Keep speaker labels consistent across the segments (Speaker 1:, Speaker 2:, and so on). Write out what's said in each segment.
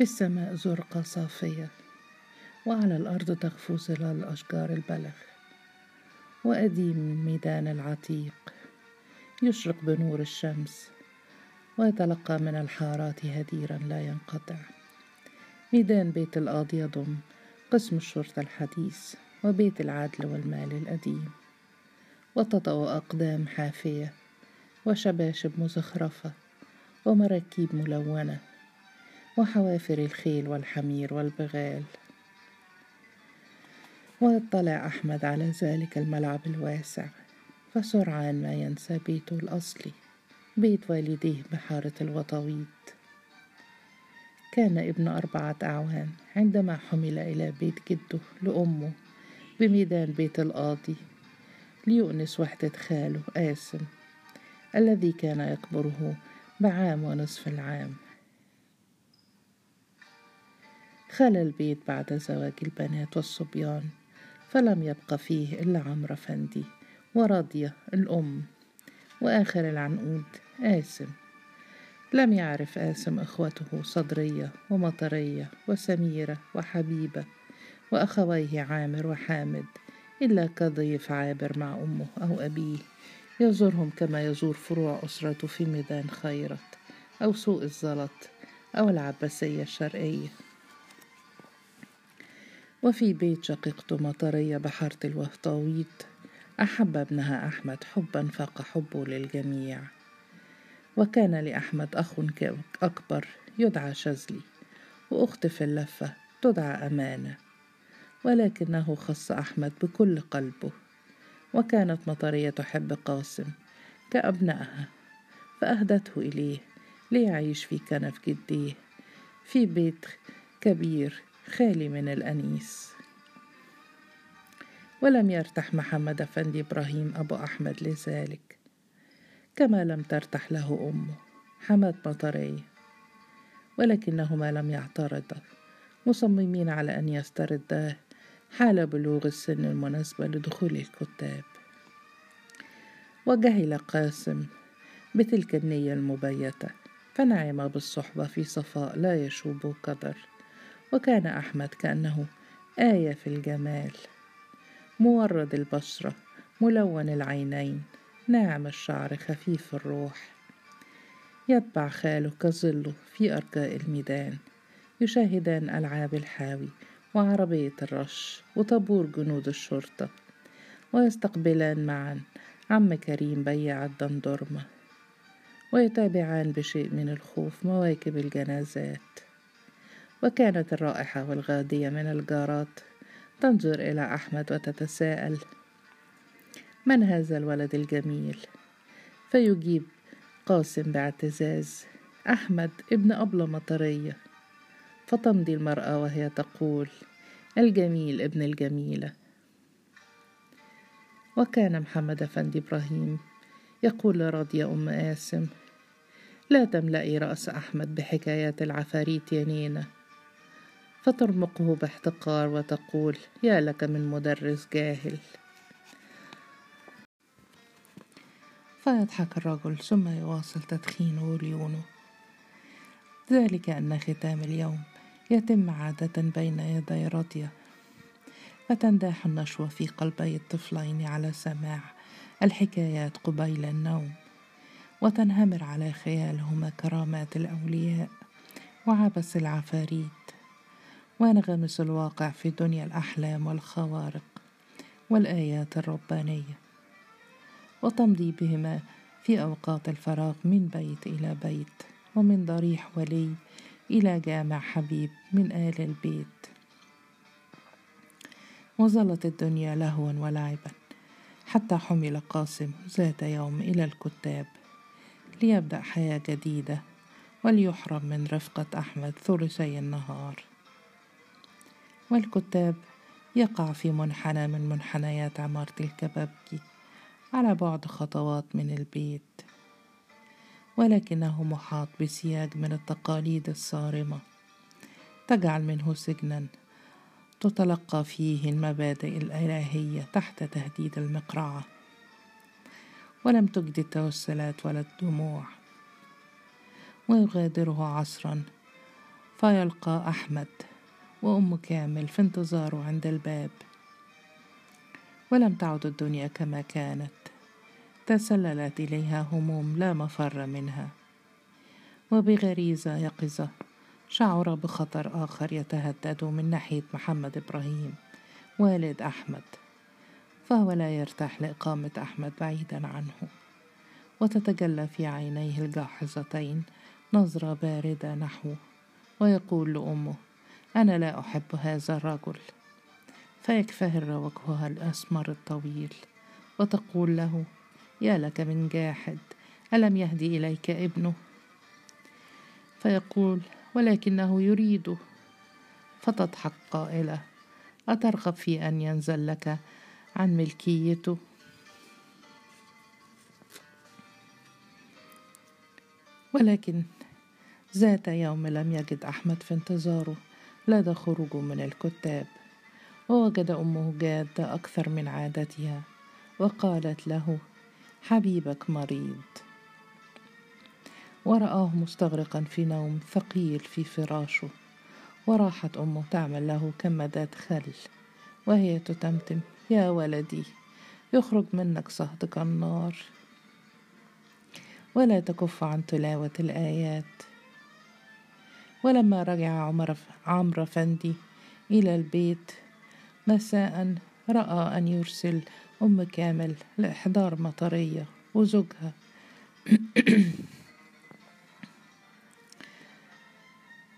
Speaker 1: في السماء زرقة صافية وعلى الأرض تغفو ظلال أشجار البلخ. وأديم الميدان العتيق يشرق بنور الشمس ويتلقى من الحارات هديرا لا ينقطع. ميدان بيت القاضي يضم قسم الشرطة الحديث وبيت العدل والمال القديم وتطأ أقدام حافية وشباشب مزخرفة ومراكيب ملونة. وحوافر الخيل والحمير والبغال. ويطلع أحمد على ذلك الملعب الواسع فسرعان ما ينسى بيته الأصلي بيت والديه بحارة الوطويط كان ابن أربعة أعوام عندما حمل إلى بيت جده لأمه بميدان بيت القاضي ليؤنس وحدة خاله آسم الذي كان يكبره بعام ونصف العام. خلى البيت بعد زواج البنات والصبيان فلم يبق فيه إلا عمرو فندي وراضية الأم وآخر العنقود آسم. لم يعرف آسم إخوته صدرية ومطرية وسميرة وحبيبة وأخويه عامر وحامد إلا كضيف عابر مع أمه أو أبيه. يزورهم كما يزور فروع أسرته في ميدان خيرت أو سوق الزلط أو العباسية الشرقية. وفي بيت شقيقته مطرية بحارة الوهطاويط أحب ابنها أحمد حبا فاق حبه للجميع. وكان لأحمد أخ أكبر يدعى شزلي وأخت في اللفة تدعى أمانة. ولكنه خص أحمد بكل قلبه. وكانت مطرية تحب قاسم كأبنائها فأهدته إليه ليعيش في كنف جديه. في بيت كبير خالي من الأنيس. ولم يرتح محمد أفندي إبراهيم أبو أحمد لذلك كما لم ترتح له أمه حماد مطرية ولكنهما لم يعترضا مصممين على أن يستردا حال بلوغ السن المناسبة لدخول الكتاب. وجهل قاسم بتلك النية المبيتة فنعم بالصحبة في صفاء لا يشوب قدر وكان أحمد كأنه آية في الجمال. مورد البشرة ملون العينين ناعم الشعر خفيف الروح. يتبع خاله كظله في أرجاء الميدان يشاهدان ألعاب الحاوي وعربية الرش وطابور جنود الشرطة ويستقبلان معا عم كريم بياع الدندرمة ويتابعان بشيء من الخوف مواكب الجنازات. وكانت الرائحة والغادية من الجارات تنظر إلى أحمد وتتساءل من هذا الولد الجميل؟ فيجيب قاسم باعتزاز أحمد ابن أبلة مطرية. فتمضي المرأة وهي تقول الجميل ابن الجميلة. وكان محمد أفندي إبراهيم يقول لراضية أم آسم لا تملئي رأس أحمد بحكايات العفاريت يا نينا فترمقه باحتقار وتقول يا لك من مدرس جاهل. فيضحك الرجل ثم يواصل تدخينه وليونه. ذلك أن ختام اليوم يتم عادة بين يدي راضية فتنداح النشوة في قلبي الطفلين على سماع الحكايات قبيل النوم وتنهمر على خيالهما كرامات الأولياء وعبس العفاريت. وينغمس الواقع في دنيا الأحلام والخوارق والآيات الربانية وتمضي بهما في أوقات الفراغ من بيت إلى بيت ومن ضريح ولي إلى جامع حبيب من آل البيت. وظلت الدنيا لهوا ولعبا حتى حمل قاسم ذات يوم إلى الكتاب ليبدأ حياة جديدة وليحرم من رفقة أحمد ثلثي النهار. والكتاب يقع في منحنى من منحنيات عمارة الكبابجي على بعد خطوات من البيت. ولكنه محاط بسياج من التقاليد الصارمة. تجعل منه سجنا تتلقى فيه المبادئ الإلهية تحت تهديد المقرعة. ولم تجد التوسلات ولا الدموع. ويغادره عصرا فيلقى أحمد وأم كامل في انتظاره عند الباب. ولم تعد الدنيا كما كانت. تسللت إليها هموم لا مفر منها. وبغريزة يقظة شعر بخطر آخر يتهدد من ناحية محمد إبراهيم والد أحمد. فهو لا يرتاح لإقامة أحمد بعيدا عنه. وتتجلى في عينيه الجاحظتين نظرة باردة نحوه. ويقول لأمه أنا لا أحب هذا الرجل. فيكفهر وجهها الأسمر الطويل وتقول له يا لك من جاحد ألم يهدي إليك ابنه؟ فيقول ولكنه يريده فتضحك قائلة أترغب في أن ينزل لك عن ملكيته؟ ولكن ذات يوم لم يجد أحمد في انتظاره. لدى خروجه من الكتاب ووجد أمه جادة أكثر من عادتها وقالت له حبيبك مريض. ورآه مستغرقا في نوم ثقيل في فراشه وراحت أمه تعمل له كمداد خل وهي تتمتم يا ولدي يخرج منك صهدك النار. ولا تكف عن تلاوة الآيات. ولما رجع عمر عمرو فندي إلى البيت مساء رأى أن يرسل أم كامل لإحضار مطرية وزوجها.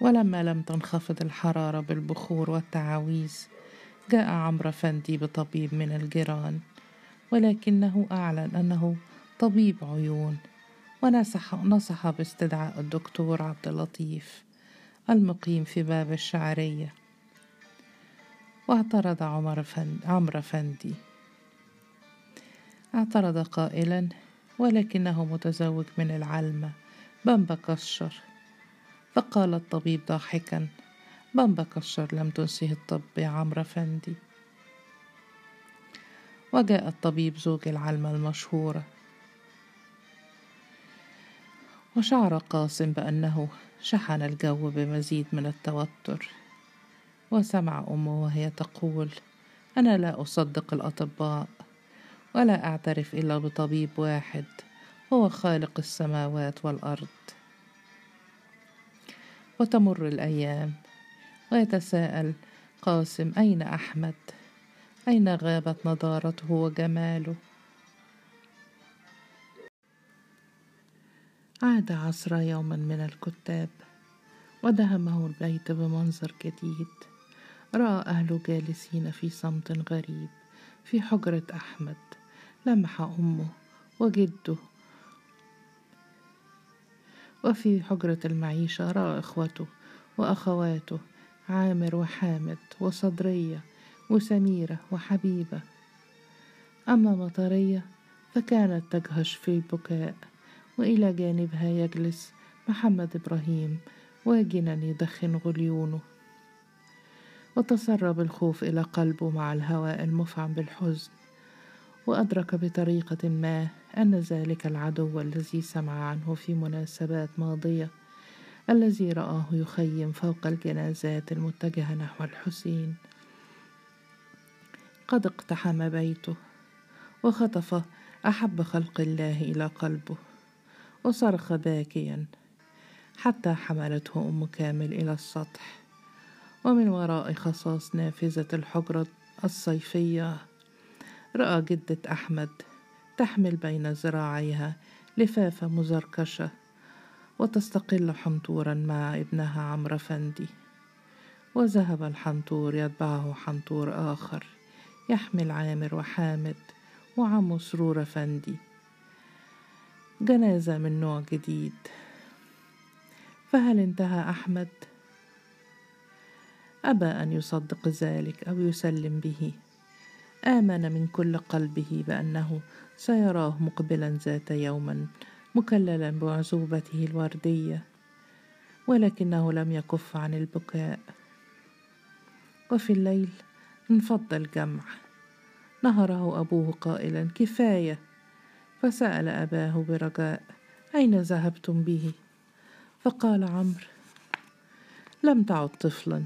Speaker 1: ولما لم تنخفض الحرارة بالبخور والتعاويذ جاء عمرو فندي بطبيب من الجيران ولكنه أعلن أنه طبيب عيون ونصح, نصح باستدعاء الدكتور عبد اللطيف. المقيم في باب الشعرية. واعترض عمر فند عمرو فندي. اعترض قائلا ولكنه متزوج من العلمة بمبا كشر فقال الطبيب ضاحكا بمبا كشر لم تنسه الطب يا عمرو فندي. وجاء الطبيب زوج العلمة المشهورة وشعر قاسم بأنه شحن الجو بمزيد من التوتر وسمع أمه وهي تقول أنا لا أصدق الأطباء ولا أعترف إلا بطبيب واحد هو خالق السماوات والأرض. وتمر الأيام ويتساءل قاسم أين أحمد؟ أين غابت نضارته وجماله؟ عاد عصر يوما من الكتاب ودهمه البيت بمنظر جديد. رأى اهله جالسين في صمت غريب في حجرة أحمد. لمح أمه وجده وفي حجرة المعيشة. رأى إخوته وأخواته عامر وحامد وصدرية وسميرة وحبيبة. أما مطرية فكانت تجهش في البكاء. وإلى جانبها يجلس محمد إبراهيم واجنا يدخن غليونه. وتسرب الخوف إلى قلبه مع الهواء المفعم بالحزن. وأدرك بطريقة ما أن ذلك العدو الذي سمع عنه في مناسبات ماضية الذي رآه يخيم فوق الجنازات المتجهة نحو الحسين. قد اقتحم بيته وخطف أحب خلق الله إلى قلبه. وصرخ باكيا حتى حملته أم كامل إلى السطح. ومن وراء خصاص نافذة الحجره الصيفية رأى جدة أحمد تحمل بين ذراعيها لفافه مزركشة وتستقل حنطورا مع ابنها عمرو فندي. وذهب الحنطور يتبعه حنطور آخر يحمل عامر وحامد وعمو سرور فندي. جنازة من نوع جديد. فهل انتهى أحمد؟ أبى أن يصدق ذلك أو يسلم به. آمن من كل قلبه بأنه سيراه مقبلا ذات يوما مكللا بعزوبته الوردية ولكنه لم يكف عن البكاء. وفي الليل انفض الجمع. نهره أبوه قائلا كفاية! فسأل أباه برجاء أين ذهبتم به؟ فقال عمرو لم تعد طفلا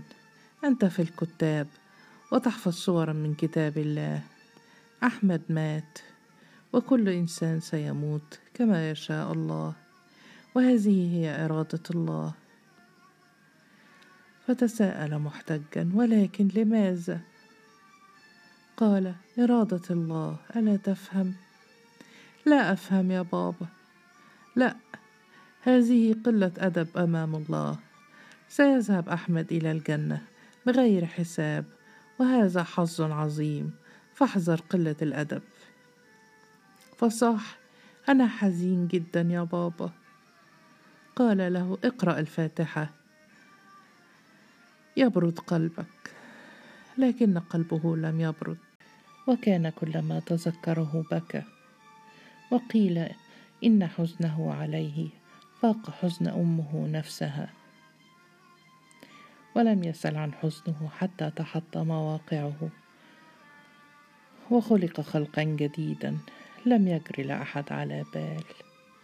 Speaker 1: أنت في الكتاب وتحفظ صورا من كتاب الله. أحمد مات وكل إنسان سيموت كما يشاء الله وهذه هي إرادة الله. فتساءل محتجا ولكن لماذا؟ قال إرادة الله ألا تفهم؟ لا أفهم يا بابا. لا هذه قلة أدب أمام الله. سيذهب أحمد إلى الجنة بغير حساب وهذا حظ عظيم. فاحذر قلة الأدب. فصاح أنا حزين جدا يا بابا. قال له اقرأ الفاتحة. يبرد قلبك. لكن قلبه لم يبرد. وكان كلما تذكره بكى. وقيل إن حزنه عليه فاق حزن أمه نفسها. ولم يسل عن حزنه حتى تحطم واقعه. وخلق خلقا جديدا لم يجر لاحد على بال.